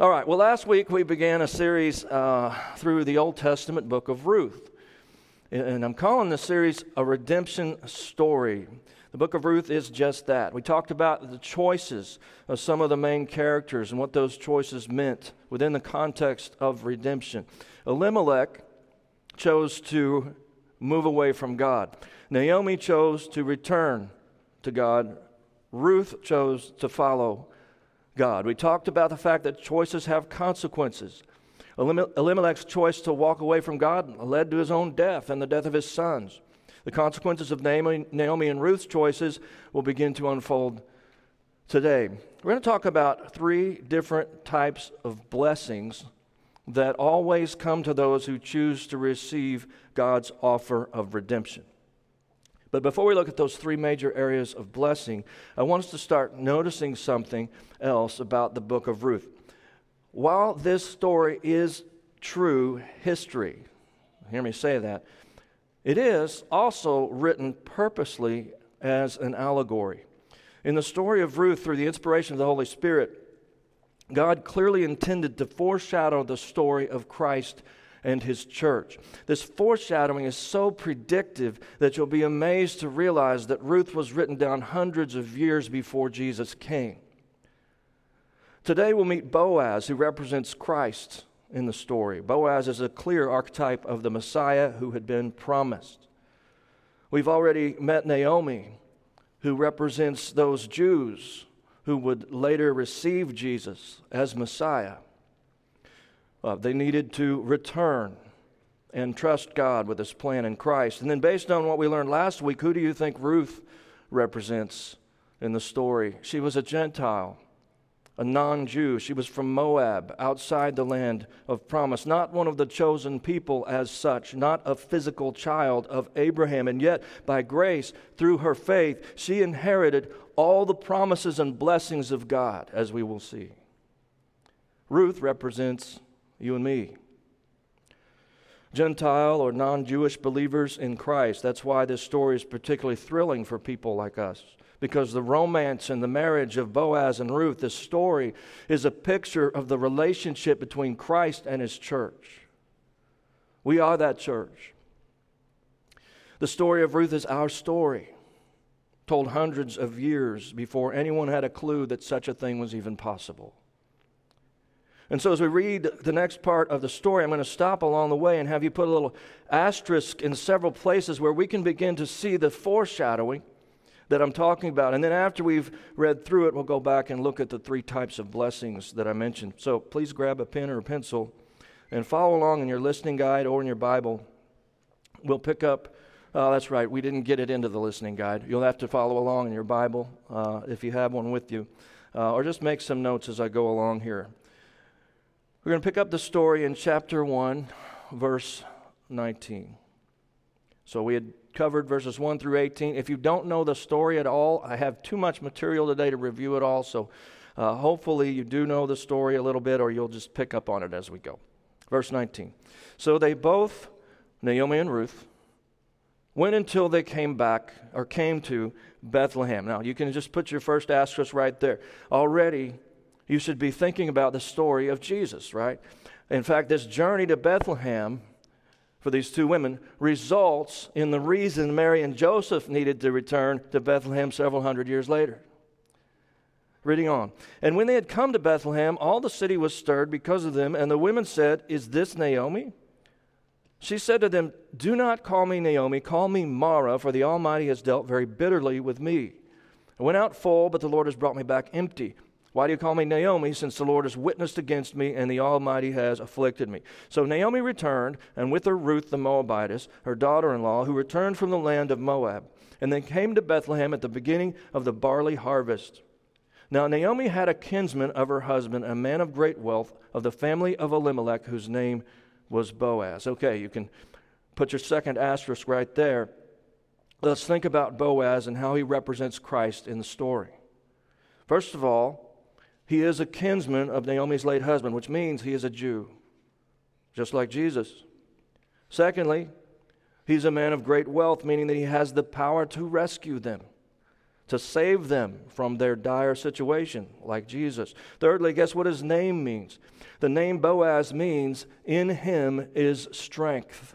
All right, well, last week we began a series uh, through the Old Testament book of Ruth. And I'm calling this series a redemption story. The book of Ruth is just that. We talked about the choices of some of the main characters and what those choices meant within the context of redemption. Elimelech chose to move away from God, Naomi chose to return to God, Ruth chose to follow God. We talked about the fact that choices have consequences. Elimelech's choice to walk away from God led to his own death and the death of his sons. The consequences of Naomi and Ruth's choices will begin to unfold today. We're going to talk about three different types of blessings that always come to those who choose to receive God's offer of redemption. But before we look at those three major areas of blessing, I want us to start noticing something else about the book of Ruth. While this story is true history, hear me say that, it is also written purposely as an allegory. In the story of Ruth, through the inspiration of the Holy Spirit, God clearly intended to foreshadow the story of Christ and his church. This foreshadowing is so predictive that you'll be amazed to realize that Ruth was written down hundreds of years before Jesus came. Today we'll meet Boaz, who represents Christ in the story. Boaz is a clear archetype of the Messiah who had been promised. We've already met Naomi, who represents those Jews who would later receive Jesus as Messiah. Uh, they needed to return and trust God with His plan in Christ. And then, based on what we learned last week, who do you think Ruth represents in the story? She was a Gentile, a non Jew. She was from Moab, outside the land of promise, not one of the chosen people as such, not a physical child of Abraham. And yet, by grace, through her faith, she inherited all the promises and blessings of God, as we will see. Ruth represents you and me. Gentile or non Jewish believers in Christ. That's why this story is particularly thrilling for people like us. Because the romance and the marriage of Boaz and Ruth, this story is a picture of the relationship between Christ and his church. We are that church. The story of Ruth is our story, told hundreds of years before anyone had a clue that such a thing was even possible. And so, as we read the next part of the story, I'm going to stop along the way and have you put a little asterisk in several places where we can begin to see the foreshadowing that I'm talking about. And then, after we've read through it, we'll go back and look at the three types of blessings that I mentioned. So, please grab a pen or a pencil and follow along in your listening guide or in your Bible. We'll pick up. Uh, that's right, we didn't get it into the listening guide. You'll have to follow along in your Bible uh, if you have one with you, uh, or just make some notes as I go along here. We're going to pick up the story in chapter 1, verse 19. So we had covered verses 1 through 18. If you don't know the story at all, I have too much material today to review it all. So uh, hopefully you do know the story a little bit, or you'll just pick up on it as we go. Verse 19. So they both, Naomi and Ruth, went until they came back or came to Bethlehem. Now you can just put your first asterisk right there. Already you should be thinking about the story of Jesus, right? In fact, this journey to Bethlehem for these two women results in the reason Mary and Joseph needed to return to Bethlehem several hundred years later. Reading on. And when they had come to Bethlehem, all the city was stirred because of them, and the women said, Is this Naomi? She said to them, Do not call me Naomi, call me Mara, for the Almighty has dealt very bitterly with me. I went out full, but the Lord has brought me back empty. Why do you call me Naomi, since the Lord has witnessed against me and the Almighty has afflicted me? So Naomi returned, and with her Ruth the Moabitess, her daughter in law, who returned from the land of Moab, and they came to Bethlehem at the beginning of the barley harvest. Now Naomi had a kinsman of her husband, a man of great wealth, of the family of Elimelech, whose name was Boaz. Okay, you can put your second asterisk right there. Let's think about Boaz and how he represents Christ in the story. First of all, he is a kinsman of Naomi's late husband, which means he is a Jew, just like Jesus. Secondly, he's a man of great wealth, meaning that he has the power to rescue them, to save them from their dire situation, like Jesus. Thirdly, guess what his name means? The name Boaz means, in him is strength.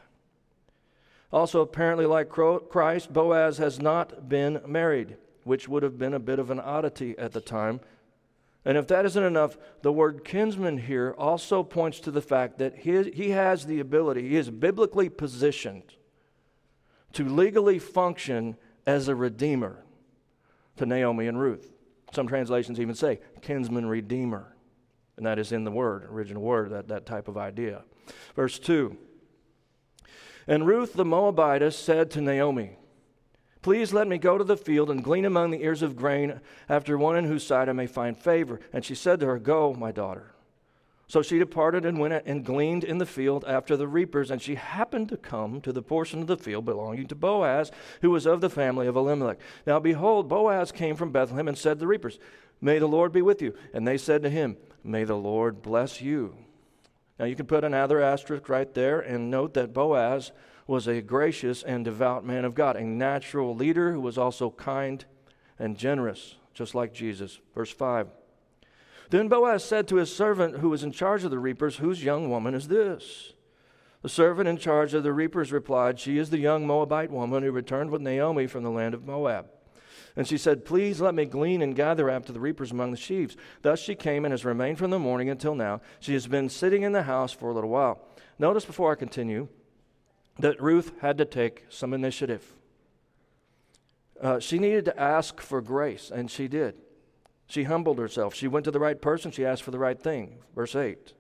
Also, apparently, like Christ, Boaz has not been married, which would have been a bit of an oddity at the time. And if that isn't enough, the word kinsman here also points to the fact that he, he has the ability, he is biblically positioned to legally function as a redeemer to Naomi and Ruth. Some translations even say kinsman redeemer. And that is in the word, original word, that, that type of idea. Verse 2 And Ruth the Moabitess said to Naomi, Please let me go to the field and glean among the ears of grain after one in whose sight I may find favor. And she said to her, Go, my daughter. So she departed and went and gleaned in the field after the reapers, and she happened to come to the portion of the field belonging to Boaz, who was of the family of Elimelech. Now behold, Boaz came from Bethlehem and said to the reapers, May the Lord be with you. And they said to him, May the Lord bless you. Now you can put another asterisk right there and note that Boaz was a gracious and devout man of God, a natural leader who was also kind and generous, just like Jesus. Verse 5. Then Boaz said to his servant who was in charge of the reapers, Whose young woman is this? The servant in charge of the reapers replied, She is the young Moabite woman who returned with Naomi from the land of Moab. And she said, Please let me glean and gather after the reapers among the sheaves. Thus she came and has remained from the morning until now. She has been sitting in the house for a little while. Notice before I continue that Ruth had to take some initiative. Uh, she needed to ask for grace, and she did. She humbled herself. She went to the right person. She asked for the right thing. Verse 8.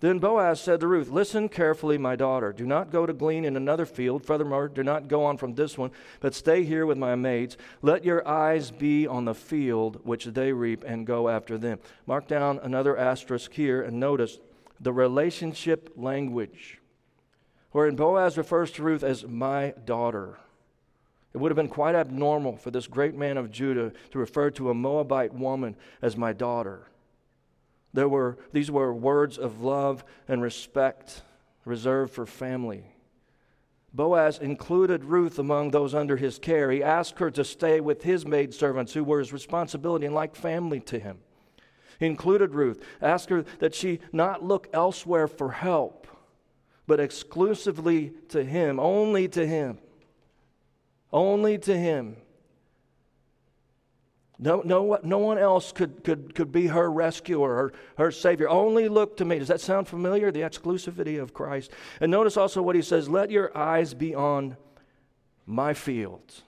Then Boaz said to Ruth, Listen carefully, my daughter. Do not go to glean in another field. Furthermore, do not go on from this one, but stay here with my maids. Let your eyes be on the field which they reap and go after them. Mark down another asterisk here and notice the relationship language, wherein Boaz refers to Ruth as my daughter. It would have been quite abnormal for this great man of Judah to refer to a Moabite woman as my daughter. There were, these were words of love and respect reserved for family. Boaz included Ruth among those under his care. He asked her to stay with his maidservants, who were his responsibility and like family to him. He included Ruth, asked her that she not look elsewhere for help, but exclusively to him, only to him. Only to him. No, no, no one else could, could, could be her rescuer, her, her savior. Only look to me. Does that sound familiar? The exclusivity of Christ. And notice also what he says let your eyes be on my fields.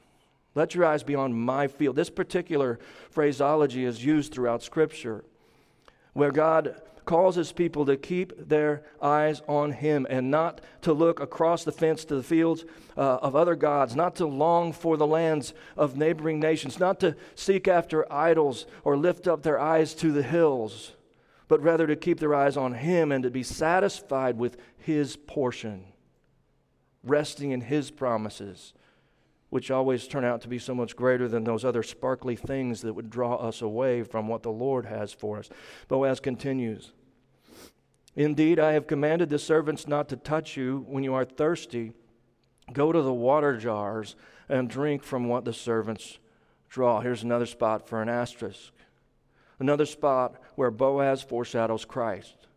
Let your eyes be on my field. This particular phraseology is used throughout Scripture where God causes people to keep their eyes on Him and not to look across the fence to the fields uh, of other gods, not to long for the lands of neighboring nations, not to seek after idols or lift up their eyes to the hills, but rather to keep their eyes on Him and to be satisfied with His portion, resting in His promises which always turn out to be so much greater than those other sparkly things that would draw us away from what the Lord has for us. Boaz continues Indeed, I have commanded the servants not to touch you when you are thirsty. Go to the water jars and drink from what the servants draw. Here's another spot for an asterisk. Another spot where Boaz foreshadows Christ.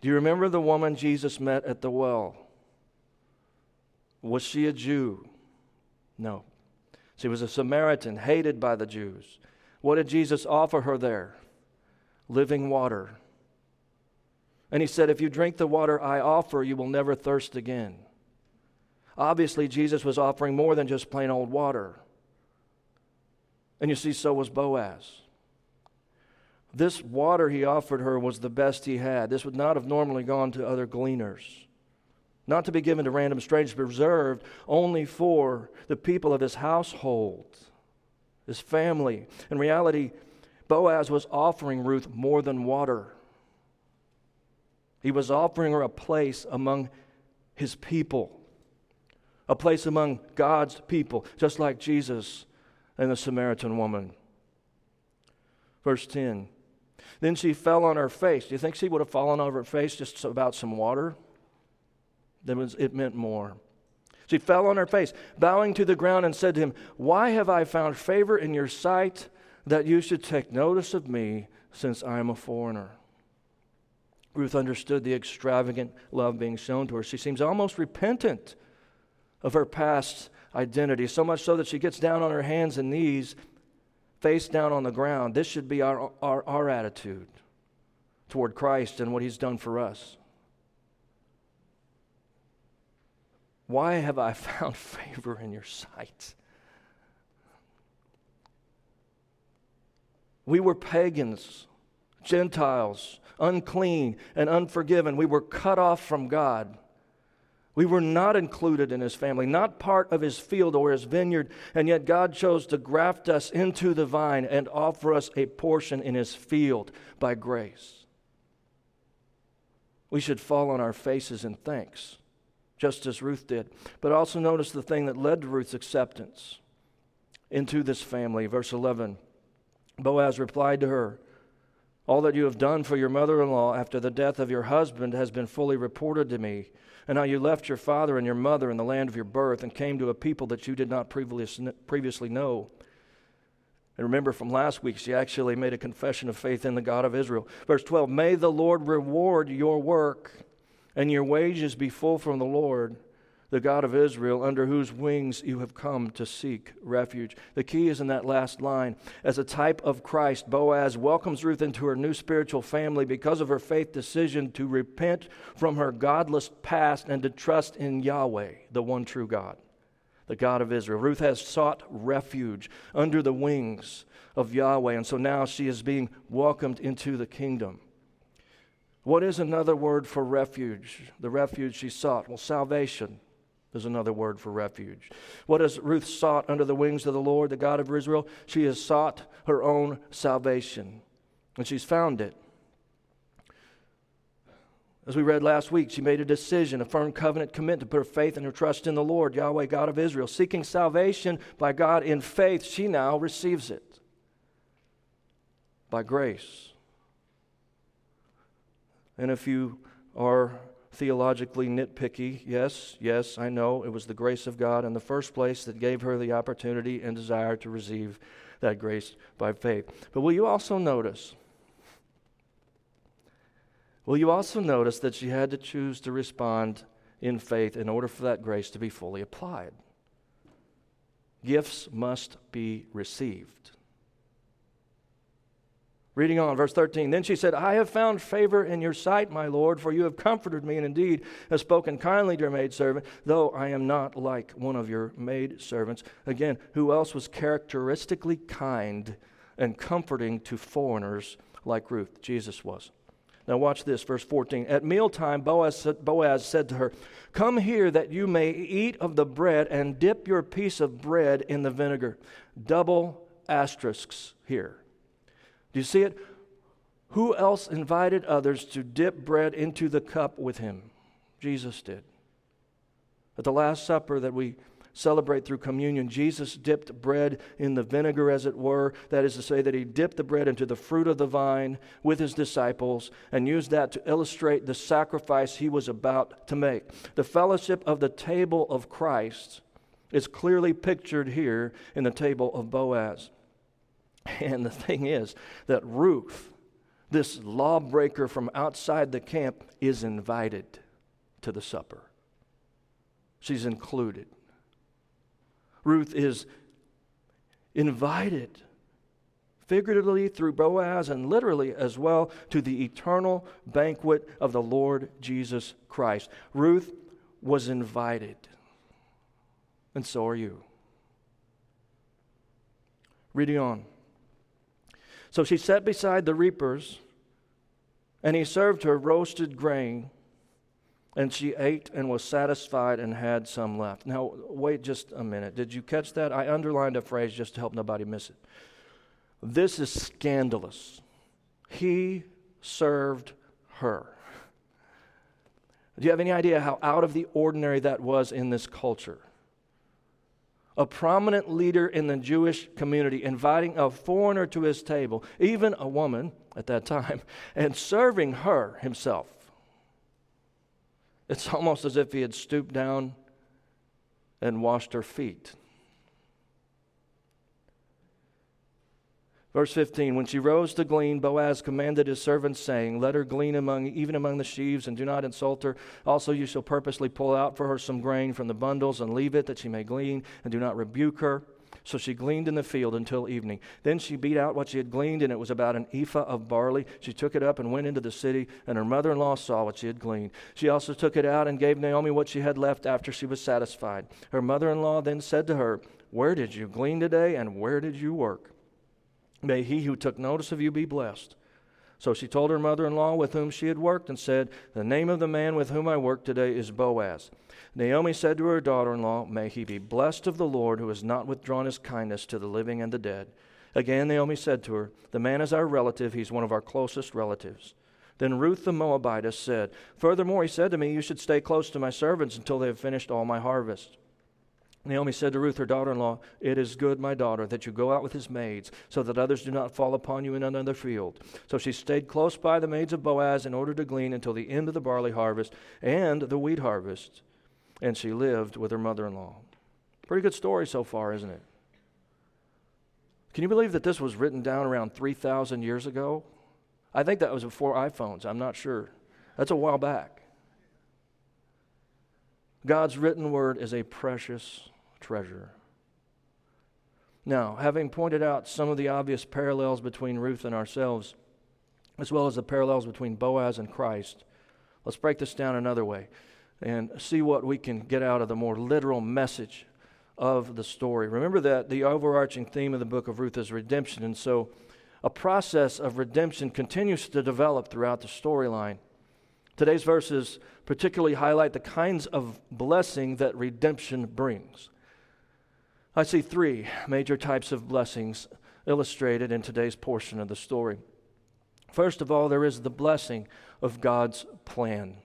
Do you remember the woman Jesus met at the well? Was she a Jew? No. She was a Samaritan, hated by the Jews. What did Jesus offer her there? Living water. And he said, If you drink the water I offer, you will never thirst again. Obviously, Jesus was offering more than just plain old water. And you see, so was Boaz. This water he offered her was the best he had. This would not have normally gone to other gleaners, not to be given to random strangers, but reserved only for the people of his household, his family. In reality, Boaz was offering Ruth more than water. He was offering her a place among his people, a place among God's people, just like Jesus and the Samaritan woman. Verse 10 Then she fell on her face. Do you think she would have fallen on her face just about some water? That was, it meant more. She fell on her face, bowing to the ground, and said to him, Why have I found favor in your sight that you should take notice of me, since I am a foreigner? Ruth understood the extravagant love being shown to her. She seems almost repentant of her past identity, so much so that she gets down on her hands and knees, face down on the ground. This should be our, our, our attitude toward Christ and what he's done for us. Why have I found favor in your sight? We were pagans, Gentiles, unclean and unforgiven. We were cut off from God. We were not included in his family, not part of his field or his vineyard, and yet God chose to graft us into the vine and offer us a portion in his field by grace. We should fall on our faces in thanks, just as Ruth did. But also notice the thing that led to Ruth's acceptance into this family. Verse 11 Boaz replied to her, All that you have done for your mother in law after the death of your husband has been fully reported to me and how you left your father and your mother in the land of your birth and came to a people that you did not previously know. And remember from last week, she actually made a confession of faith in the God of Israel. Verse 12 May the Lord reward your work and your wages be full from the Lord the God of Israel, under whose wings you have come to seek refuge. The key is in that last line. As a type of Christ, Boaz welcomes Ruth into her new spiritual family because of her faith decision to repent from her godless past and to trust in Yahweh, the one true God, the God of Israel. Ruth has sought refuge under the wings of Yahweh, and so now she is being welcomed into the kingdom. What is another word for refuge? The refuge she sought? Well, salvation is another word for refuge. What has Ruth sought under the wings of the Lord, the God of Israel? She has sought her own salvation, and she's found it. As we read last week, she made a decision, a firm covenant commitment to put her faith and her trust in the Lord, Yahweh, God of Israel. Seeking salvation by God in faith, she now receives it by grace. And if you are theologically nitpicky. Yes, yes, I know it was the grace of God in the first place that gave her the opportunity and desire to receive that grace by faith. But will you also notice? Will you also notice that she had to choose to respond in faith in order for that grace to be fully applied? Gifts must be received. Reading on, verse 13. Then she said, I have found favor in your sight, my Lord, for you have comforted me, and indeed have spoken kindly to your maidservant, though I am not like one of your maidservants. Again, who else was characteristically kind and comforting to foreigners like Ruth? Jesus was. Now, watch this, verse 14. At mealtime, Boaz, Boaz said to her, Come here that you may eat of the bread and dip your piece of bread in the vinegar. Double asterisks here. Do you see it? Who else invited others to dip bread into the cup with him? Jesus did. At the Last Supper that we celebrate through communion, Jesus dipped bread in the vinegar, as it were. That is to say, that he dipped the bread into the fruit of the vine with his disciples and used that to illustrate the sacrifice he was about to make. The fellowship of the table of Christ is clearly pictured here in the table of Boaz. And the thing is that Ruth, this lawbreaker from outside the camp, is invited to the supper. She's included. Ruth is invited, figuratively through Boaz and literally as well, to the eternal banquet of the Lord Jesus Christ. Ruth was invited, and so are you. Reading on. So she sat beside the reapers, and he served her roasted grain, and she ate and was satisfied and had some left. Now, wait just a minute. Did you catch that? I underlined a phrase just to help nobody miss it. This is scandalous. He served her. Do you have any idea how out of the ordinary that was in this culture? A prominent leader in the Jewish community, inviting a foreigner to his table, even a woman at that time, and serving her himself. It's almost as if he had stooped down and washed her feet. Verse 15 When she rose to glean, Boaz commanded his servants, saying, Let her glean among, even among the sheaves, and do not insult her. Also, you shall purposely pull out for her some grain from the bundles, and leave it that she may glean, and do not rebuke her. So she gleaned in the field until evening. Then she beat out what she had gleaned, and it was about an ephah of barley. She took it up and went into the city, and her mother in law saw what she had gleaned. She also took it out and gave Naomi what she had left after she was satisfied. Her mother in law then said to her, Where did you glean today, and where did you work? May he who took notice of you be blessed. So she told her mother in law with whom she had worked and said, The name of the man with whom I work today is Boaz. Naomi said to her daughter in law, May he be blessed of the Lord who has not withdrawn his kindness to the living and the dead. Again, Naomi said to her, The man is our relative, he's one of our closest relatives. Then Ruth the Moabitess said, Furthermore, he said to me, You should stay close to my servants until they have finished all my harvest. Naomi said to Ruth, her daughter in law, It is good, my daughter, that you go out with his maids, so that others do not fall upon you in another field. So she stayed close by the maids of Boaz in order to glean until the end of the barley harvest and the wheat harvest. And she lived with her mother in law. Pretty good story so far, isn't it? Can you believe that this was written down around 3,000 years ago? I think that was before iPhones. I'm not sure. That's a while back. God's written word is a precious treasure. Now, having pointed out some of the obvious parallels between Ruth and ourselves, as well as the parallels between Boaz and Christ, let's break this down another way and see what we can get out of the more literal message of the story. Remember that the overarching theme of the book of Ruth is redemption, and so a process of redemption continues to develop throughout the storyline. Today's verses particularly highlight the kinds of blessing that redemption brings. I see three major types of blessings illustrated in today's portion of the story. First of all, there is the blessing of God's plan.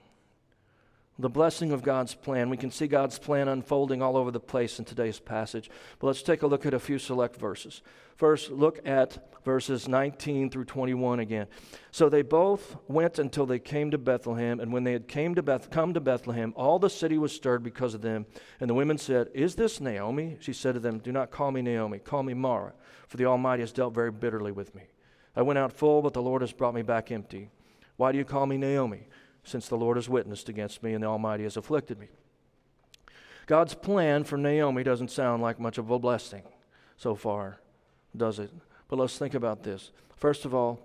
The blessing of God's plan. We can see God's plan unfolding all over the place in today's passage. But let's take a look at a few select verses. First, look at verses 19 through 21 again. So they both went until they came to Bethlehem, and when they had came to Beth, come to Bethlehem, all the city was stirred because of them. And the women said, Is this Naomi? She said to them, Do not call me Naomi, call me Mara, for the Almighty has dealt very bitterly with me. I went out full, but the Lord has brought me back empty. Why do you call me Naomi? Since the Lord has witnessed against me and the Almighty has afflicted me. God's plan for Naomi doesn't sound like much of a blessing so far, does it? But let's think about this. First of all,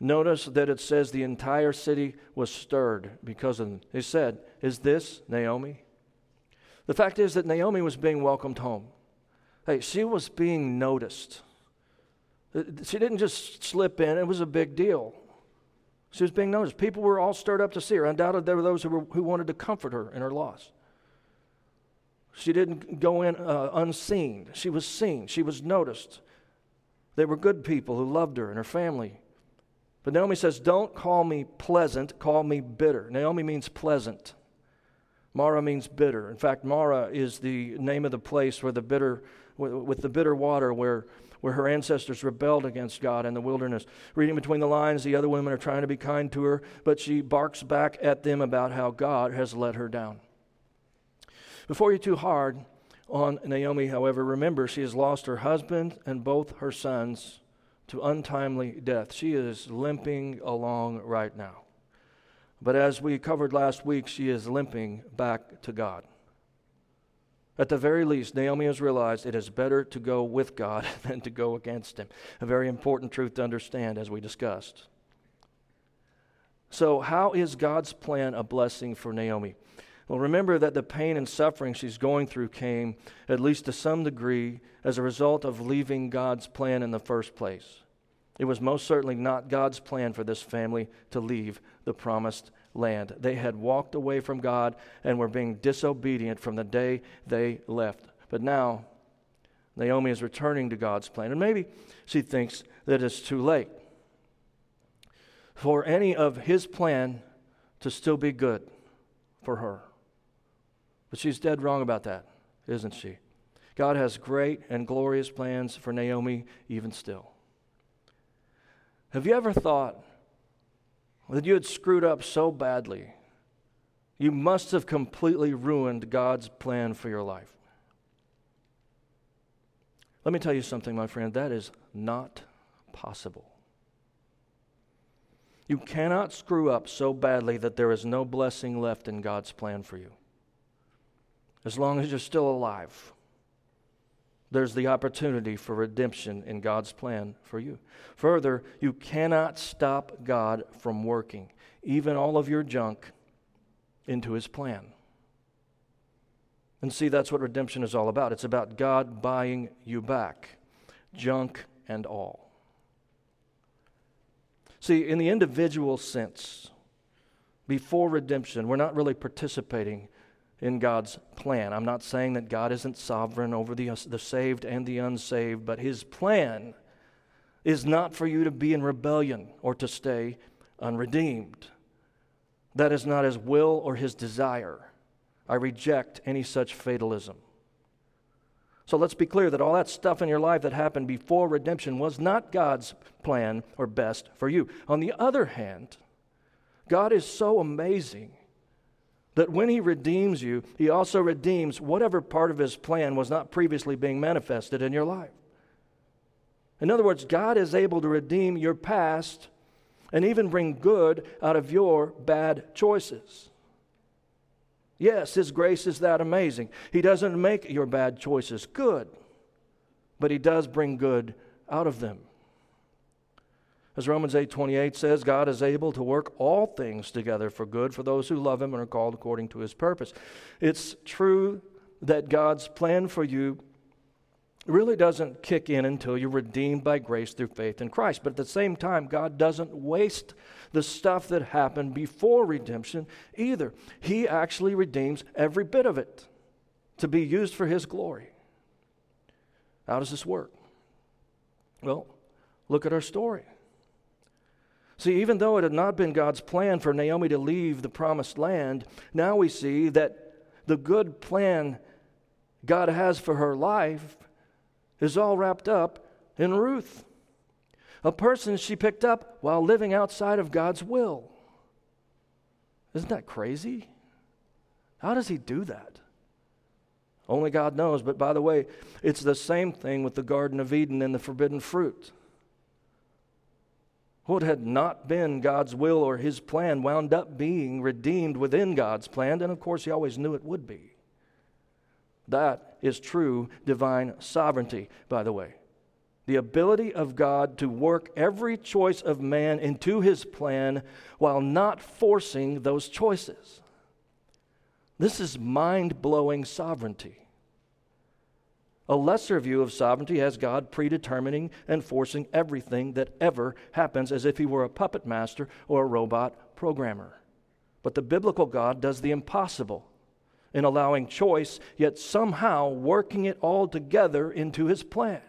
notice that it says the entire city was stirred because of them. It said, Is this Naomi? The fact is that Naomi was being welcomed home. Hey, she was being noticed. Uh, she didn't just slip in, it was a big deal. She was being noticed. People were all stirred up to see her. Undoubtedly, there were those who, were, who wanted to comfort her in her loss. She didn't go in uh, unseen. She was seen. She was noticed. They were good people who loved her and her family. But Naomi says, Don't call me pleasant, call me bitter. Naomi means pleasant. Mara means bitter. In fact, Mara is the name of the place where the bitter, with the bitter water, where, where her ancestors rebelled against God in the wilderness. Reading between the lines, the other women are trying to be kind to her, but she barks back at them about how God has let her down. Before you're too hard, on Naomi, however, remember she has lost her husband and both her sons to untimely death. She is limping along right now. But as we covered last week, she is limping back to God. At the very least, Naomi has realized it is better to go with God than to go against Him. A very important truth to understand, as we discussed. So, how is God's plan a blessing for Naomi? Well, remember that the pain and suffering she's going through came, at least to some degree, as a result of leaving God's plan in the first place. It was most certainly not God's plan for this family to leave the promised land. They had walked away from God and were being disobedient from the day they left. But now, Naomi is returning to God's plan. And maybe she thinks that it's too late for any of his plan to still be good for her. But she's dead wrong about that, isn't she? God has great and glorious plans for Naomi even still. Have you ever thought that you had screwed up so badly, you must have completely ruined God's plan for your life? Let me tell you something, my friend, that is not possible. You cannot screw up so badly that there is no blessing left in God's plan for you. As long as you're still alive, there's the opportunity for redemption in God's plan for you. Further, you cannot stop God from working even all of your junk into his plan. And see, that's what redemption is all about. It's about God buying you back, junk and all. See, in the individual sense, before redemption, we're not really participating in God's plan. I'm not saying that God isn't sovereign over the, the saved and the unsaved, but His plan is not for you to be in rebellion or to stay unredeemed. That is not His will or His desire. I reject any such fatalism. So let's be clear that all that stuff in your life that happened before redemption was not God's plan or best for you. On the other hand, God is so amazing that when He redeems you, He also redeems whatever part of His plan was not previously being manifested in your life. In other words, God is able to redeem your past and even bring good out of your bad choices. Yes, His grace is that amazing. He doesn't make your bad choices good, but He does bring good out of them. As Romans 8:28 says, God is able to work all things together for good for those who love him and are called according to his purpose. It's true that God's plan for you really doesn't kick in until you're redeemed by grace through faith in Christ. But at the same time, God doesn't waste the stuff that happened before redemption either. He actually redeems every bit of it to be used for His glory. How does this work? Well, look at our story. See, even though it had not been God's plan for Naomi to leave the promised land, now we see that the good plan God has for her life is all wrapped up in Ruth, a person she picked up while living outside of God's will. Isn't that crazy? How does he do that? Only God knows. But by the way, it's the same thing with the Garden of Eden and the forbidden fruit. What had not been God's will or his plan wound up being redeemed within God's plan, and of course, he always knew it would be. That is true divine sovereignty, by the way. The ability of God to work every choice of man into his plan while not forcing those choices. This is mind blowing sovereignty. A lesser view of sovereignty has God predetermining and forcing everything that ever happens as if he were a puppet master or a robot programmer. But the biblical God does the impossible in allowing choice, yet somehow working it all together into his plan.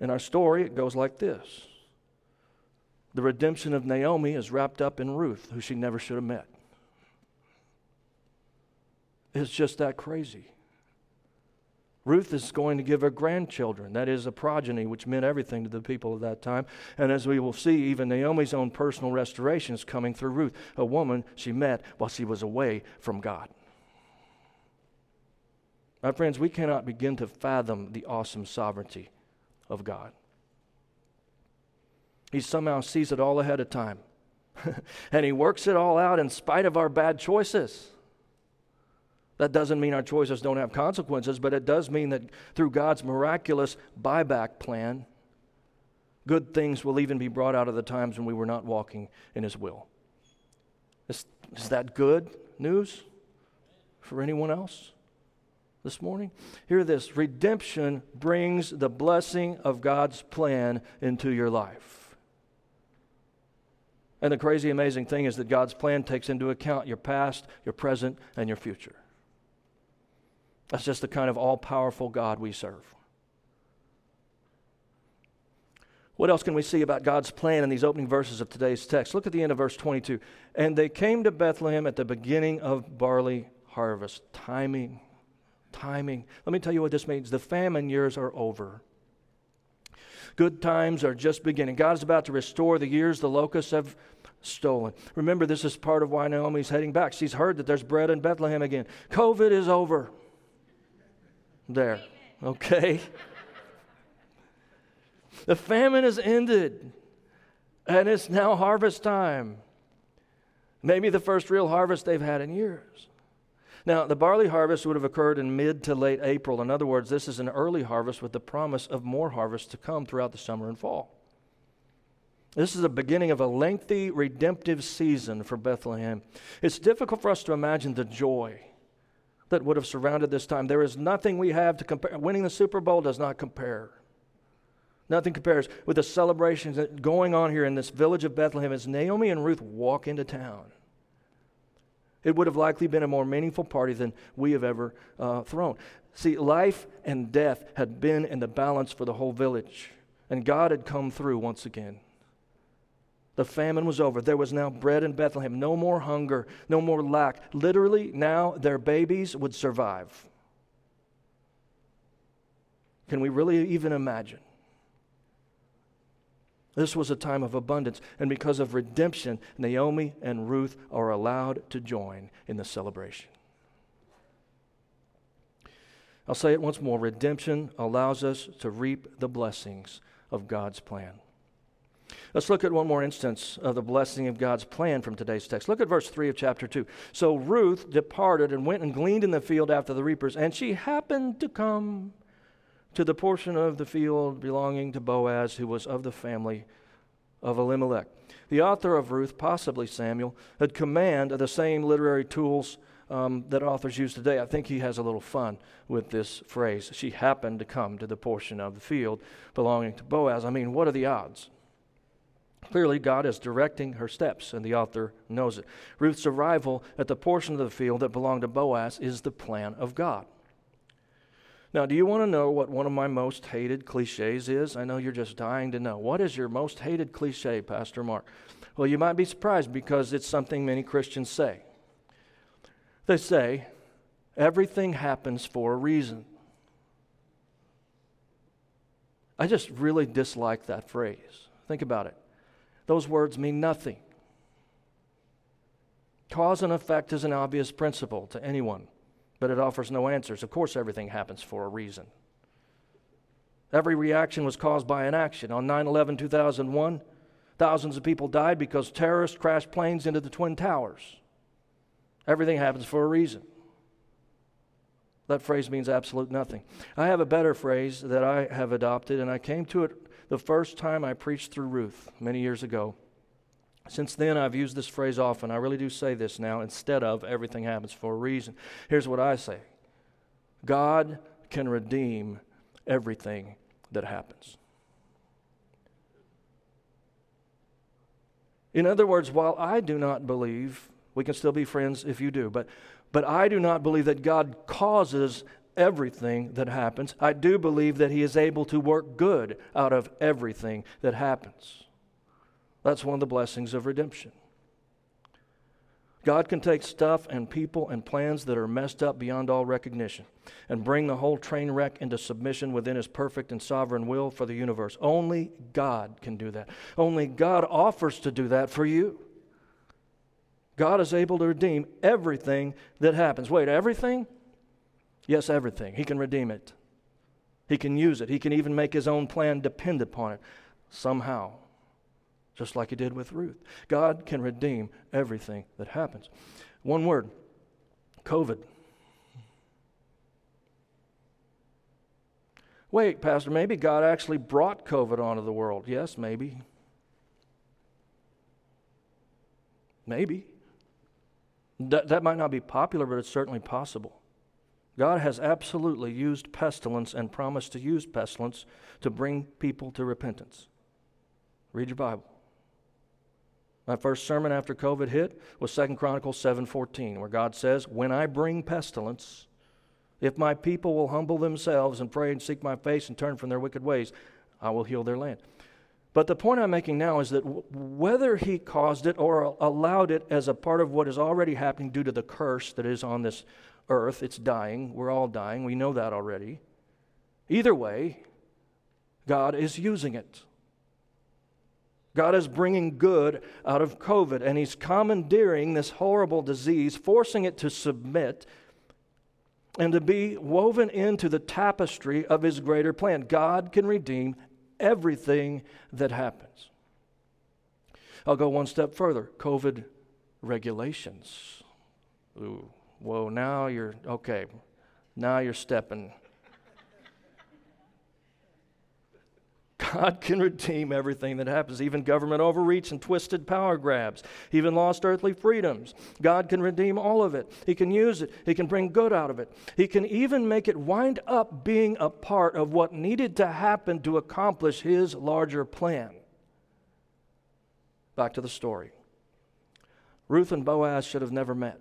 In our story, it goes like this The redemption of Naomi is wrapped up in Ruth, who she never should have met. It's just that crazy. Ruth is going to give her grandchildren. That is a progeny, which meant everything to the people of that time. And as we will see, even Naomi's own personal restoration is coming through Ruth, a woman she met while she was away from God. My friends, we cannot begin to fathom the awesome sovereignty of God. He somehow sees it all ahead of time. and He works it all out in spite of our bad choices. That doesn't mean our choices don't have consequences, but it does mean that through God's miraculous buyback plan, good things will even be brought out of the times when we were not walking in His will. Is, is that good news for anyone else this morning? Hear this redemption brings the blessing of God's plan into your life. And the crazy, amazing thing is that God's plan takes into account your past, your present, and your future. That's just the kind of all powerful God we serve. What else can we see about God's plan in these opening verses of today's text? Look at the end of verse 22. And they came to Bethlehem at the beginning of barley harvest. Timing. Timing. Let me tell you what this means. The famine years are over. Good times are just beginning. God is about to restore the years the locusts have stolen. Remember, this is part of why Naomi's heading back. She's heard that there's bread in Bethlehem again. COVID is over. There. Okay? the famine has ended, and it's now harvest time. Maybe the first real harvest they've had in years. Now, the barley harvest would have occurred in mid to late April. In other words, this is an early harvest with the promise of more harvest to come throughout the summer and fall. This is the beginning of a lengthy redemptive season for Bethlehem. It's difficult for us to imagine the joy that would have surrounded this time. There is nothing we have to compare. Winning the Super Bowl does not compare. Nothing compares with the celebrations that going on here in this village of Bethlehem as Naomi and Ruth walk into town. It would have likely been a more meaningful party than we have ever uh, thrown. See, life and death had been in the balance for the whole village, and God had come through once again. The famine was over. There was now bread in Bethlehem. No more hunger, no more lack. Literally, now their babies would survive. Can we really even imagine? This was a time of abundance, and because of redemption, Naomi and Ruth are allowed to join in the celebration. I'll say it once more redemption allows us to reap the blessings of God's plan. Let's look at one more instance of the blessing of God's plan from today's text. Look at verse 3 of chapter 2. So Ruth departed and went and gleaned in the field after the reapers, and she happened to come to the portion of the field belonging to Boaz, who was of the family of Elimelech. The author of Ruth, possibly Samuel, had command of the same literary tools um, that authors use today. I think he has a little fun with this phrase. She happened to come to the portion of the field belonging to Boaz. I mean, what are the odds? Clearly, God is directing her steps, and the author knows it. Ruth's arrival at the portion of the field that belonged to Boaz is the plan of God. Now, do you want to know what one of my most hated cliches is? I know you're just dying to know. What is your most hated cliche, Pastor Mark? Well, you might be surprised because it's something many Christians say. They say, everything happens for a reason. I just really dislike that phrase. Think about it. Those words mean nothing. Cause and effect is an obvious principle to anyone but it offers no answers. Of course, everything happens for a reason. Every reaction was caused by an action. On 9 11 2001, thousands of people died because terrorists crashed planes into the Twin Towers. Everything happens for a reason. That phrase means absolute nothing. I have a better phrase that I have adopted, and I came to it the first time I preached through Ruth many years ago. Since then, I've used this phrase often. I really do say this now instead of everything happens for a reason. Here's what I say God can redeem everything that happens. In other words, while I do not believe, we can still be friends if you do, but, but I do not believe that God causes everything that happens. I do believe that He is able to work good out of everything that happens. That's one of the blessings of redemption. God can take stuff and people and plans that are messed up beyond all recognition and bring the whole train wreck into submission within His perfect and sovereign will for the universe. Only God can do that. Only God offers to do that for you. God is able to redeem everything that happens. Wait, everything? Yes, everything. He can redeem it. He can use it. He can even make His own plan depend upon it somehow just like he did with Ruth. God can redeem everything that happens. One word COVID. Wait, Pastor, maybe God actually brought COVID onto the world. Yes, maybe. Maybe. That, that might not be popular, but it's certainly possible. God has absolutely used pestilence and promised to use pestilence to bring people to repentance. Read your Bible. My first sermon after COVID hit was 2 Chronicles 7:14, where God says, "When I bring pestilence, if my people will humble themselves and pray and seek my face and turn from their wicked ways, I will heal their land." But the point I'm making now is that w- whether he caused it or allowed it as a part of what is already happening due to the curse that is on this earth, it's dying. We're all dying. We know that already. Either way, God is using it. God is bringing good out of COVID, and He's commandeering this horrible disease, forcing it to submit. and to be woven into the tapestry of his greater plan. God can redeem everything that happens. I'll go one step further COVID regulations. Ooh, whoa, now you're, okay, now you're stepping God can redeem everything that happens, even government overreach and twisted power grabs, even lost earthly freedoms. God can redeem all of it. He can use it, He can bring good out of it. He can even make it wind up being a part of what needed to happen to accomplish His larger plan. Back to the story Ruth and Boaz should have never met.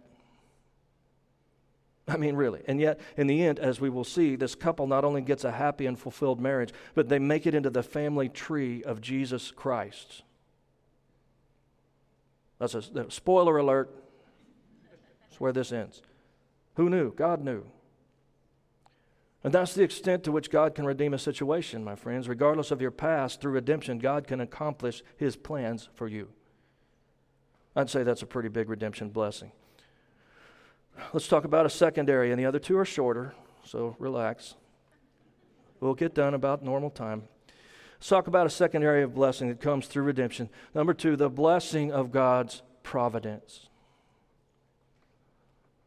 I mean, really. And yet, in the end, as we will see, this couple not only gets a happy and fulfilled marriage, but they make it into the family tree of Jesus Christ. That's a spoiler alert. That's where this ends. Who knew? God knew. And that's the extent to which God can redeem a situation, my friends. Regardless of your past, through redemption, God can accomplish his plans for you. I'd say that's a pretty big redemption blessing. Let's talk about a secondary, and the other two are shorter, so relax. We'll get done about normal time. Let's talk about a secondary of blessing that comes through redemption. Number two, the blessing of God's providence.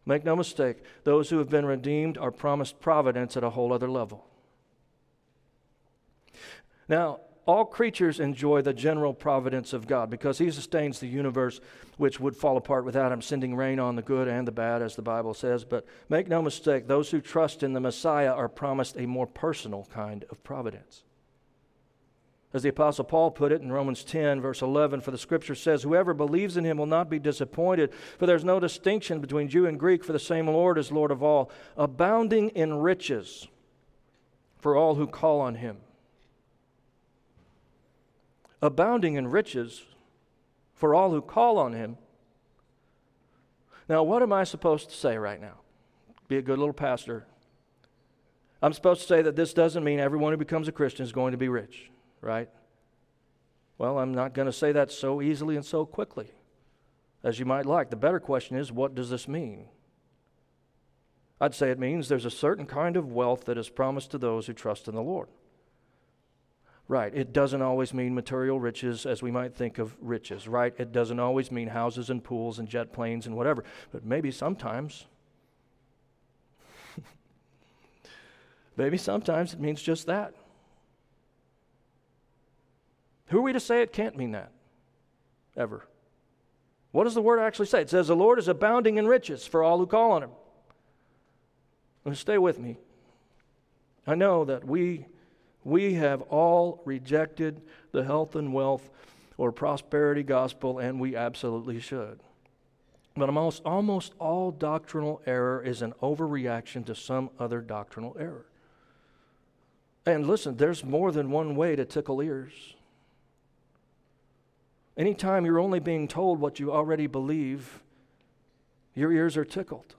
Make no mistake, those who have been redeemed are promised providence at a whole other level. Now, all creatures enjoy the general providence of God because He sustains the universe which would fall apart without Him, sending rain on the good and the bad, as the Bible says. But make no mistake, those who trust in the Messiah are promised a more personal kind of providence. As the Apostle Paul put it in Romans 10, verse 11, for the scripture says, Whoever believes in him will not be disappointed, for there's no distinction between Jew and Greek, for the same Lord is Lord of all, abounding in riches for all who call on him abounding in riches for all who call on him. Now, what am I supposed to say right now? Be a good little pastor. I'm supposed to say that this doesn't mean everyone who becomes a Christian is going to be rich, right? Well, I'm not going to say that so easily and so quickly as you might like. The better question is what does this mean? I'd say it means there's a certain kind of wealth that is promised to those who trust in the Lord. Right. It doesn't always mean material riches as we might think of riches, right? It doesn't always mean houses and pools and jet planes and whatever. But maybe sometimes, maybe sometimes it means just that. Who are we to say it can't mean that? Ever. What does the word actually say? It says, The Lord is abounding in riches for all who call on him. Stay with me. I know that we we have all rejected the health and wealth or prosperity gospel, and we absolutely should. But almost, almost all doctrinal error is an overreaction to some other doctrinal error. And listen, there's more than one way to tickle ears. Anytime you're only being told what you already believe, your ears are tickled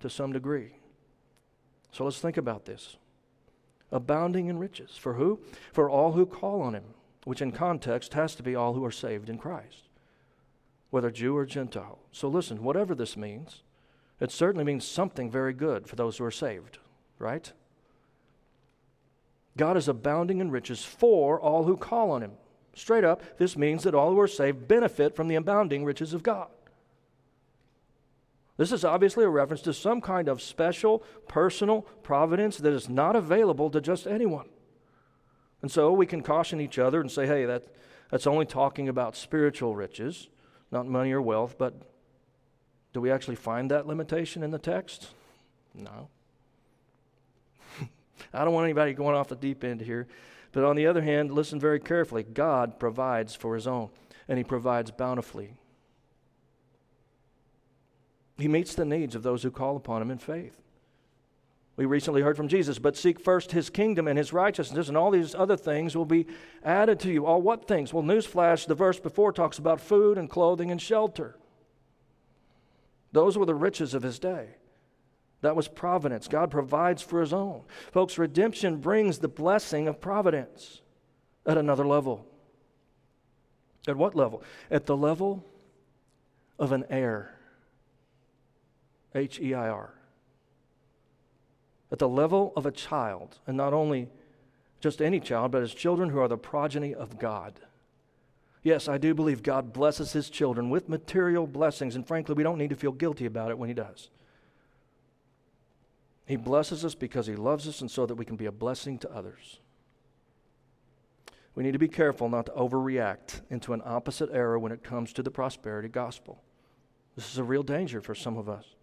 to some degree. So let's think about this abounding in riches. For who? For all who call on him, which in context has to be all who are saved in Christ, whether Jew or Gentile. So listen, whatever this means, it certainly means something very good for those who are saved, right? God is abounding in riches for all who call on him. Straight up, this means that all who are saved benefit from the abounding riches of God. This is obviously a reference to some kind of special personal providence that is not available to just anyone. And so we can caution each other and say, hey, that, that's only talking about spiritual riches, not money or wealth. But do we actually find that limitation in the text? No. I don't want anybody going off the deep end here. But on the other hand, listen very carefully. God provides for his own, and he provides bountifully. He meets the needs of those who call upon him in faith. We recently heard from Jesus, but seek first his kingdom and his righteousness, and all these other things will be added to you. All what things? Well, newsflash, the verse before talks about food and clothing and shelter. Those were the riches of his day. That was providence. God provides for his own. Folks, redemption brings the blessing of providence at another level. At what level? At the level of an heir. H E I R. at the level of a child, and not only just any child, but as children who are the progeny of God. Yes, I do believe God blesses his children with material blessings, and frankly, we don't need to feel guilty about it when he does. He blesses us because he loves us and so that we can be a blessing to others. We need to be careful not to overreact into an opposite error when it comes to the prosperity gospel. This is a real danger for some of us.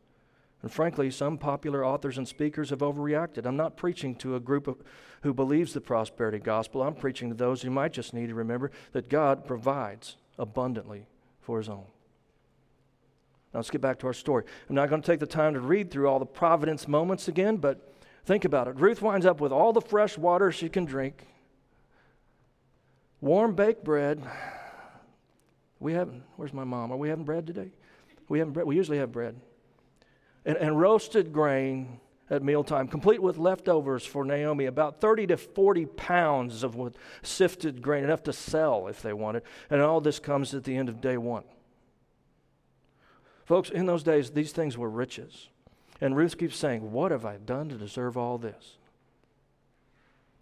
And frankly, some popular authors and speakers have overreacted. I'm not preaching to a group of, who believes the prosperity gospel. I'm preaching to those who might just need to remember that God provides abundantly for his own. Now let's get back to our story. I'm not going to take the time to read through all the providence moments again, but think about it. Ruth winds up with all the fresh water she can drink, warm baked bread. We haven't, where's my mom? Are we having bread today? We haven't bread. We usually have bread and, and roasted grain at mealtime, complete with leftovers for Naomi, about 30 to 40 pounds of sifted grain, enough to sell if they wanted. And all this comes at the end of day one. Folks, in those days, these things were riches. And Ruth keeps saying, What have I done to deserve all this?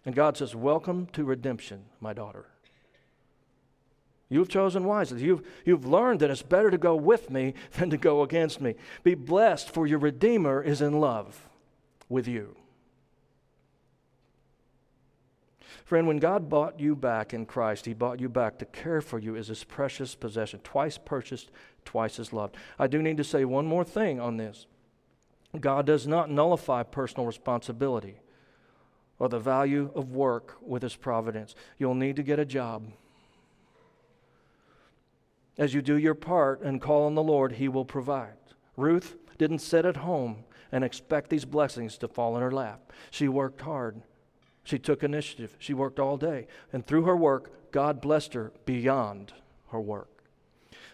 And God says, Welcome to redemption, my daughter. You've chosen wisely. You've, you've learned that it's better to go with me than to go against me. Be blessed, for your Redeemer is in love with you. Friend, when God bought you back in Christ, He bought you back to care for you as His precious possession, twice purchased, twice as loved. I do need to say one more thing on this God does not nullify personal responsibility or the value of work with His providence. You'll need to get a job. As you do your part and call on the Lord, He will provide. Ruth didn't sit at home and expect these blessings to fall in her lap. She worked hard. She took initiative. She worked all day. And through her work, God blessed her beyond her work.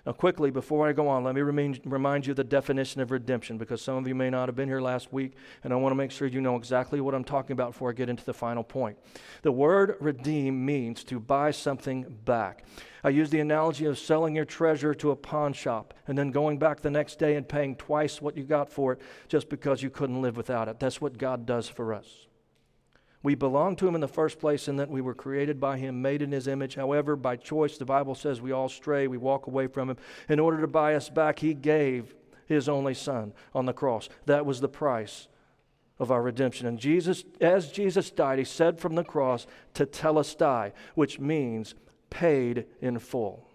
Now, quickly, before I go on, let me remind, you the definition of redemption because some of you may not have been here last week, and I want to make sure you know exactly what I'm talking about before I get into the final point. The word redeem means to buy something back. I use the analogy of selling your treasure to a pawn shop and then going back the next day and paying twice what you got for it just because you couldn't live without it. That's what God does for us. We belong to Him in the first place in that we were created by Him, made in His image. However, by choice, the Bible says we all stray, we walk away from Him. In order to buy us back, He gave His only Son on the cross. That was the price of our redemption. And Jesus, as Jesus died, He said from the cross, tetelestai, which means paid in full.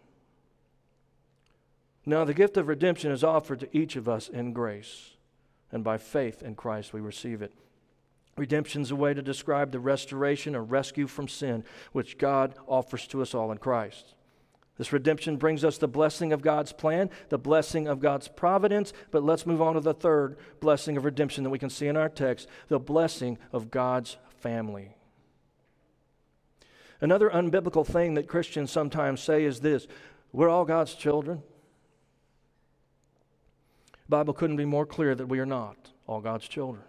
Now, the gift of redemption is offered to each of us in grace, and by faith in Christ we receive it. Redemption is a way to describe the restoration or rescue from sin which God offers to us all in Christ. This redemption brings us the blessing of God's plan, the blessing of God's providence, but let's move on to the third blessing of redemption that we can see in our text the blessing of God's family. Another unbiblical thing that Christians sometimes say is this we're all God's children. The Bible couldn't be more clear that we are not all God's children.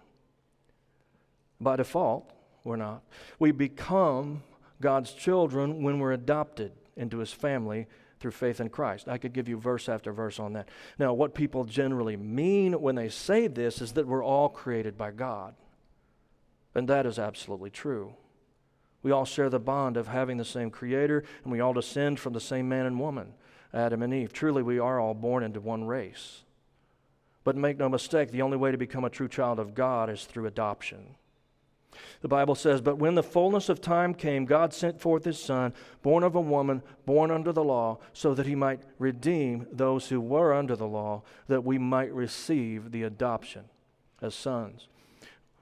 By default, we're not. We become God's children when we're adopted into his family through faith in Christ. I could give you verse after verse on that. Now, what people generally mean when they say this is that we're all created by God. And that is absolutely true. We all share the bond of having the same Creator, and we all descend from the same man and woman, Adam and Eve. Truly, we are all born into one race. But make no mistake, the only way to become a true child of God is through adoption. The Bible says, But when the fullness of time came, God sent forth his Son, born of a woman, born under the law, so that he might redeem those who were under the law, that we might receive the adoption as sons.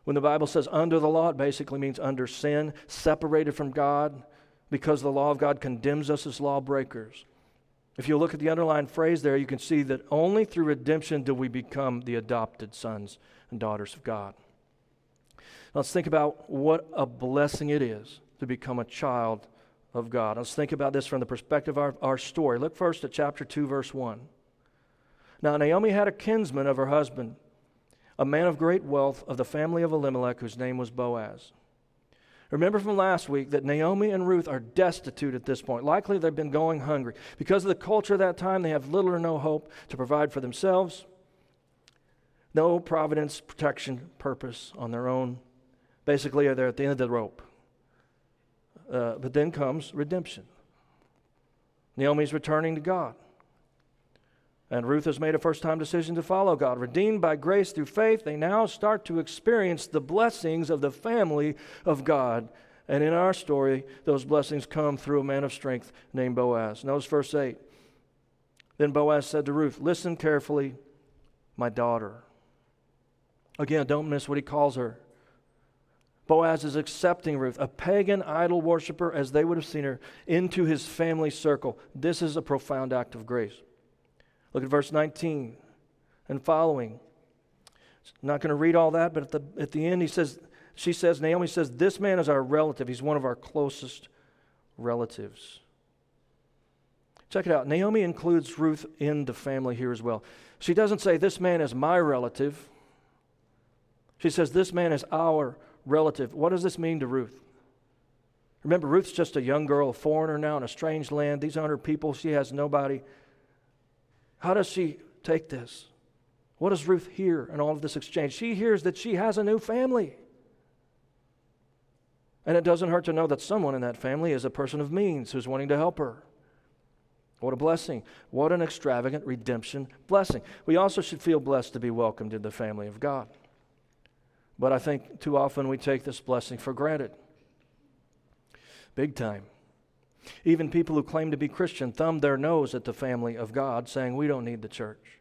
When the Bible says under the law, it basically means under sin, separated from God, because the law of God condemns us as lawbreakers. If you look at the underlying phrase there, you can see that only through redemption do we become the adopted sons and daughters of God. Let's think about what a blessing it is to become a child of God. Let's think about this from the perspective of our, our story. Look first at chapter 2, verse 1. Now, Naomi had a kinsman of her husband, a man of great wealth of the family of Elimelech, whose name was Boaz. Remember from last week that Naomi and Ruth are destitute at this point. Likely they've been going hungry. Because of the culture of that time, they have little or no hope to provide for themselves, no providence, protection, purpose on their own Basically, they're at the end of the rope. Uh, but then comes redemption. Naomi's returning to God. And Ruth has made a first time decision to follow God. Redeemed by grace through faith, they now start to experience the blessings of the family of God. And in our story, those blessings come through a man of strength named Boaz. Notice verse 8. Then Boaz said to Ruth, Listen carefully, my daughter. Again, don't miss what he calls her. Boaz is accepting Ruth, a pagan idol worshiper as they would have seen her, into his family circle. This is a profound act of grace. Look at verse 19 and following. I'm not going to read all that, but at the, at the end, he says, she says, Naomi says, This man is our relative. He's one of our closest relatives. Check it out. Naomi includes Ruth in the family here as well. She doesn't say, This man is my relative. She says, This man is our relative. What does this mean to Ruth? Remember, Ruth's just a young girl, a foreigner now in a strange land. These aren't her people. She has nobody. How does she take this? What does Ruth hear in all of this exchange? She hears that she has a new family. And it doesn't hurt to know that someone in that family is a person of means who's wanting to help her. What a blessing. What an extravagant redemption blessing. We also should feel blessed to be welcomed in the family of God. But I think too often we take this blessing for granted. Big time. Even people who claim to be Christian thumb their nose at the family of God, saying, We don't need the church.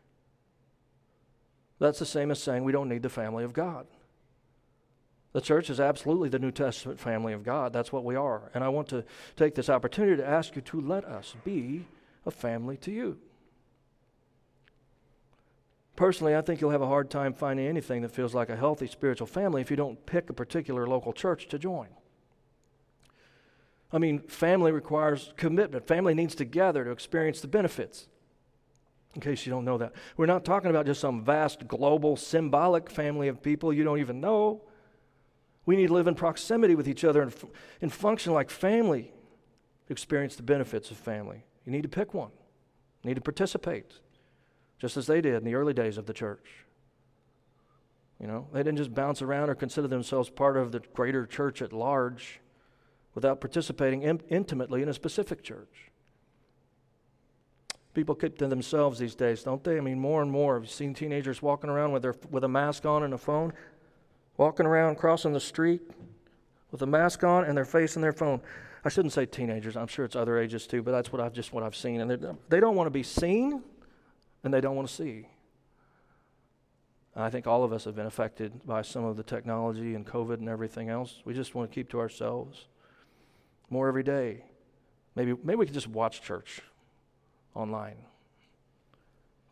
That's the same as saying we don't need the family of God. The church is absolutely the New Testament family of God. That's what we are. And I want to take this opportunity to ask you to let us be a family to you. Personally, I think you'll have a hard time finding anything that feels like a healthy spiritual family if you don't pick a particular local church to join. I mean, family requires commitment. Family needs to gather to experience the benefits. In case you don't know that, we're not talking about just some vast, global, symbolic family of people you don't even know. We need to live in proximity with each other and, f- and function like family experience the benefits of family. You need to pick one, you need to participate, just as they did in the early days of the church. You know, they didn't just bounce around or consider themselves part of the greater church at large without participating in, intimately in a specific church. People keep to themselves these days, don't they? I mean, more and more. Have you seen teenagers walking around with, their, with a mask on and a phone? Walking around, crossing the street with a mask on and their face in their phone. I shouldn't say teenagers. I'm sure it's other ages too, but that's what I've just what I've seen. And they don't want to be seen, and they don't want to see. I think all of us have been affected by some of the technology and COVID and everything else. We just want to keep to ourselves more every day. Maybe, maybe we could just watch church online,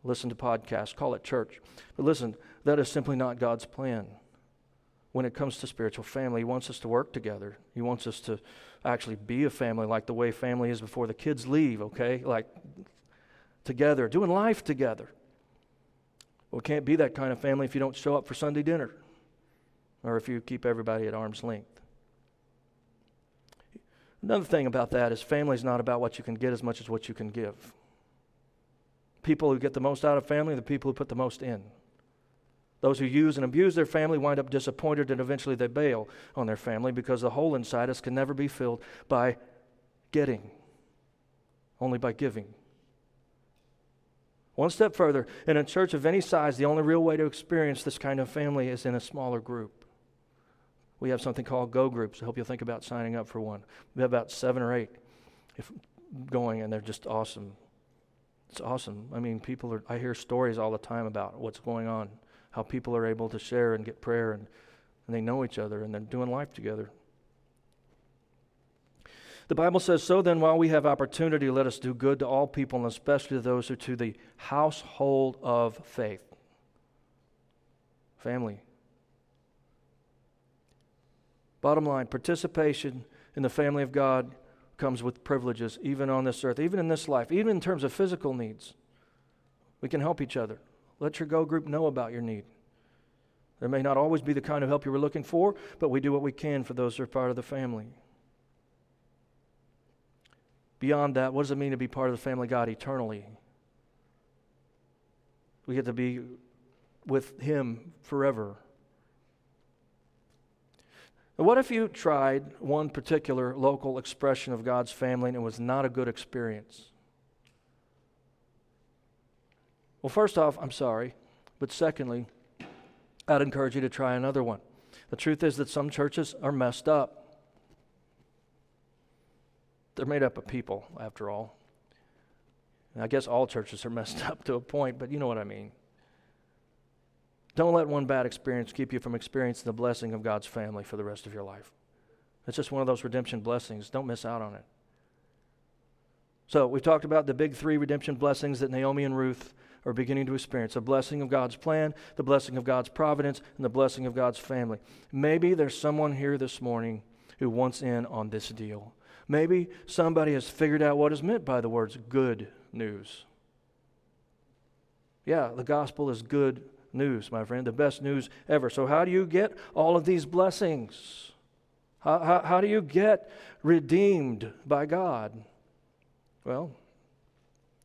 listen to podcasts, call it church. But listen, that is simply not God's plan when it comes to spiritual family. He wants us to work together, He wants us to actually be a family like the way family is before the kids leave, okay? Like together, doing life together. Well, it can't be that kind of family if you don't show up for Sunday dinner or if you keep everybody at arm's length. Another thing about that is family is not about what you can get as much as what you can give. People who get the most out of family are the people who put the most in. Those who use and abuse their family wind up disappointed and eventually they bail on their family because the hole inside us can never be filled by getting, only by giving. One step further, in a church of any size, the only real way to experience this kind of family is in a smaller group we have something called Go Groups. I hope you'll think about signing up for one. We have about seven or eight if going, and they're just awesome. It's awesome. I mean, people are, I hear stories all the time about what's going on, how people are able to share and get prayer, and, and they know each other, and they're doing life together. The Bible says, So then, while we have opportunity, let us do good to all people, and especially to those who are to the household of faith. Family. Bottom line participation in the family of God comes with privileges, even on this earth, even in this life, even in terms of physical needs. We can help each other. Let your go group know about your need. There may not always be the kind of help you were looking for, but we do what we can for those who are part of the family. Beyond that, what does it mean to be part of the family of God eternally? We get to be with Him forever. What if you tried one particular local expression of God's family and it was not a good experience? Well, first off, I'm sorry. But secondly, I'd encourage you to try another one. The truth is that some churches are messed up. They're made up of people, after all. And I guess all churches are messed up to a point, but you know what I mean. Don't let one bad experience keep you from experiencing the blessing of God's family for the rest of your life. It's just one of those redemption blessings. Don't miss out on it. So, we've talked about the big three redemption blessings that Naomi and Ruth are beginning to experience the blessing of God's plan, the blessing of God's providence, and the blessing of God's family. Maybe there's someone here this morning who wants in on this deal. Maybe somebody has figured out what is meant by the words good news. Yeah, the gospel is good news, my friend, the best news ever. So, how do you get all of these blessings? How, how, how do you get redeemed by God? Well,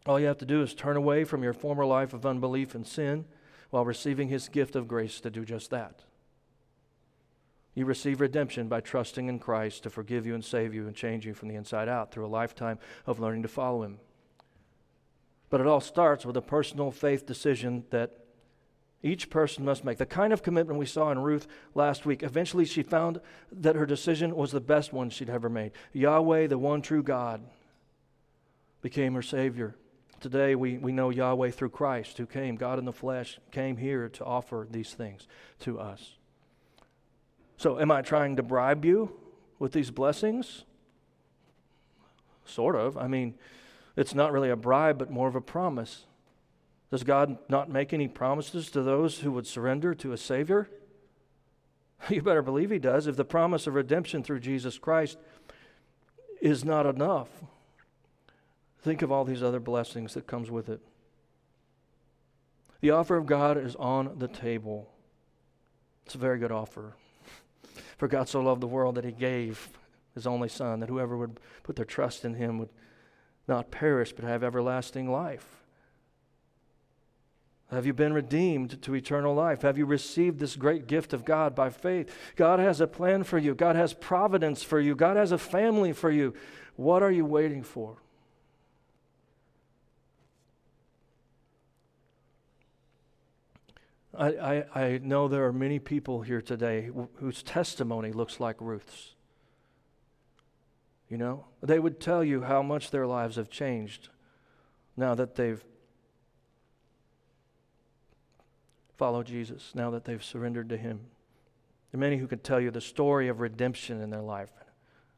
all you have to do is turn away from your former life of unbelief and sin while receiving His gift of grace to do just that. You receive redemption by trusting in Christ to forgive you and save you and change you from the inside out through a lifetime of learning to follow Him. But it all starts with a personal faith decision that each person must make. The kind of commitment we saw in Ruth last week. Eventually, she found that her decision was the best one she'd ever made. Yahweh, the one true God, became her Savior. Today, we, we know Yahweh through Christ, who came, God in the flesh, came here to offer these things to us. So, am I trying to bribe you with these blessings? Sort of. I mean, it's not really a bribe, but more of a promise. Does God not make any promises to those who would surrender to a Savior? You better believe He does. If the promise of redemption through Jesus Christ is not enough, think of all these other blessings that comes with it. The offer of God is on the table. It's a very good offer. For God so loved the world that he gave his only Son, that whoever would put their trust in him would not perish but have everlasting life. Have you been redeemed to eternal life? Have you received this great gift of God by faith? God has a plan for you. God has providence for you. God has a family for you. What are you waiting for? I, I, I know there are many people here today whose testimony looks like Ruth's. You know, they would tell you how much their lives have changed now that they've followed Jesus now that they've surrendered to Him. There are many who could tell you the story of redemption in their life.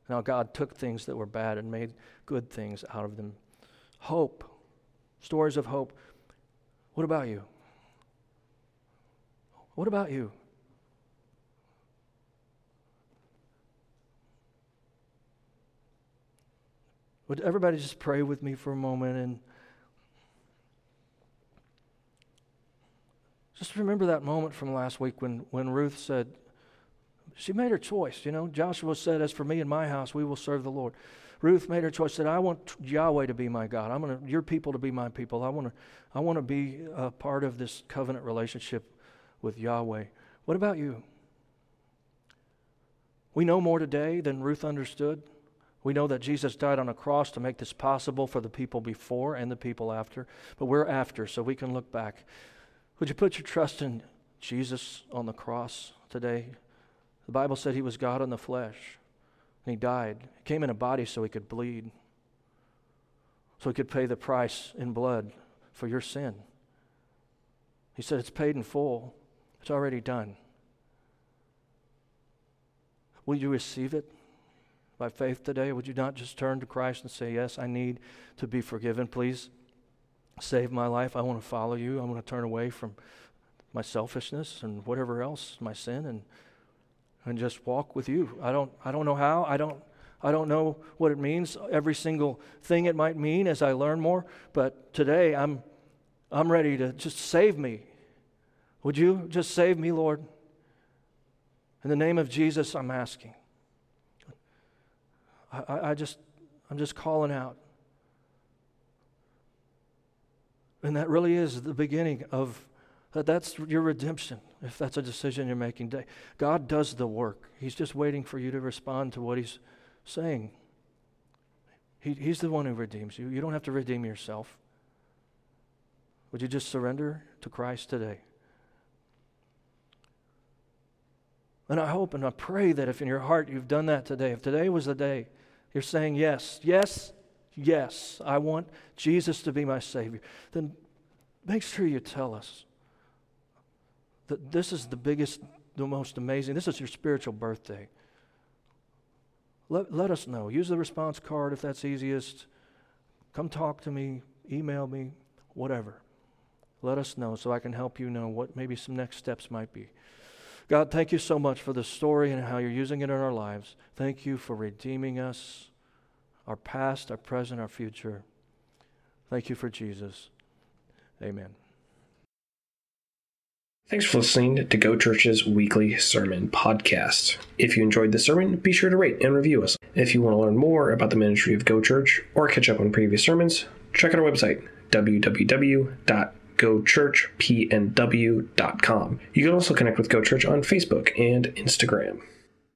How God took things that were bad and made good things out of them. Hope, stories of hope. What about you? What about you? Would everybody just pray with me for a moment and Just remember that moment from last week when, when Ruth said, she made her choice. You know, Joshua said, As for me and my house, we will serve the Lord. Ruth made her choice, said, I want Yahweh to be my God. I want your people to be my people. I want to, I want to be a part of this covenant relationship with Yahweh. What about you? We know more today than Ruth understood. We know that Jesus died on a cross to make this possible for the people before and the people after, but we're after, so we can look back. Would you put your trust in Jesus on the cross today? The Bible said he was God in the flesh, and he died. He came in a body so he could bleed, so he could pay the price in blood for your sin. He said, It's paid in full, it's already done. Will you receive it by faith today? Would you not just turn to Christ and say, Yes, I need to be forgiven? Please save my life. I want to follow you. I want to turn away from my selfishness and whatever else, my sin, and and just walk with you. I don't I don't know how. I don't I don't know what it means. Every single thing it might mean as I learn more. But today I'm I'm ready to just save me. Would you just save me, Lord? In the name of Jesus, I'm asking. I, I just I'm just calling out. And that really is the beginning of that That's your redemption, if that's a decision you're making today. God does the work. He's just waiting for you to respond to what He's saying. He, he's the one who redeems you. You don't have to redeem yourself. Would you just surrender to Christ today? And I hope and I pray that if in your heart you've done that today, if today was the day you're saying, Yes, yes, yes, I want Jesus to be my Savior, then make sure you tell us that this is the biggest, the most amazing, this is your spiritual birthday. Let, let us know. Use the response card if that's easiest. Come talk to me, email me, whatever. Let us know so I can help you know what maybe some next steps might be. God, thank you so much for the story and how you're using it in our lives. Thank you for redeeming us, our past, our present, our future. Thank you for Jesus. Amen. Thanks for listening to Go Church's weekly sermon podcast. If you enjoyed the sermon, be sure to rate and review us. If you want to learn more about the ministry of Go Church or catch up on previous sermons, check out our website, www.gochurchpnw.com. You can also connect with Go Church on Facebook and Instagram.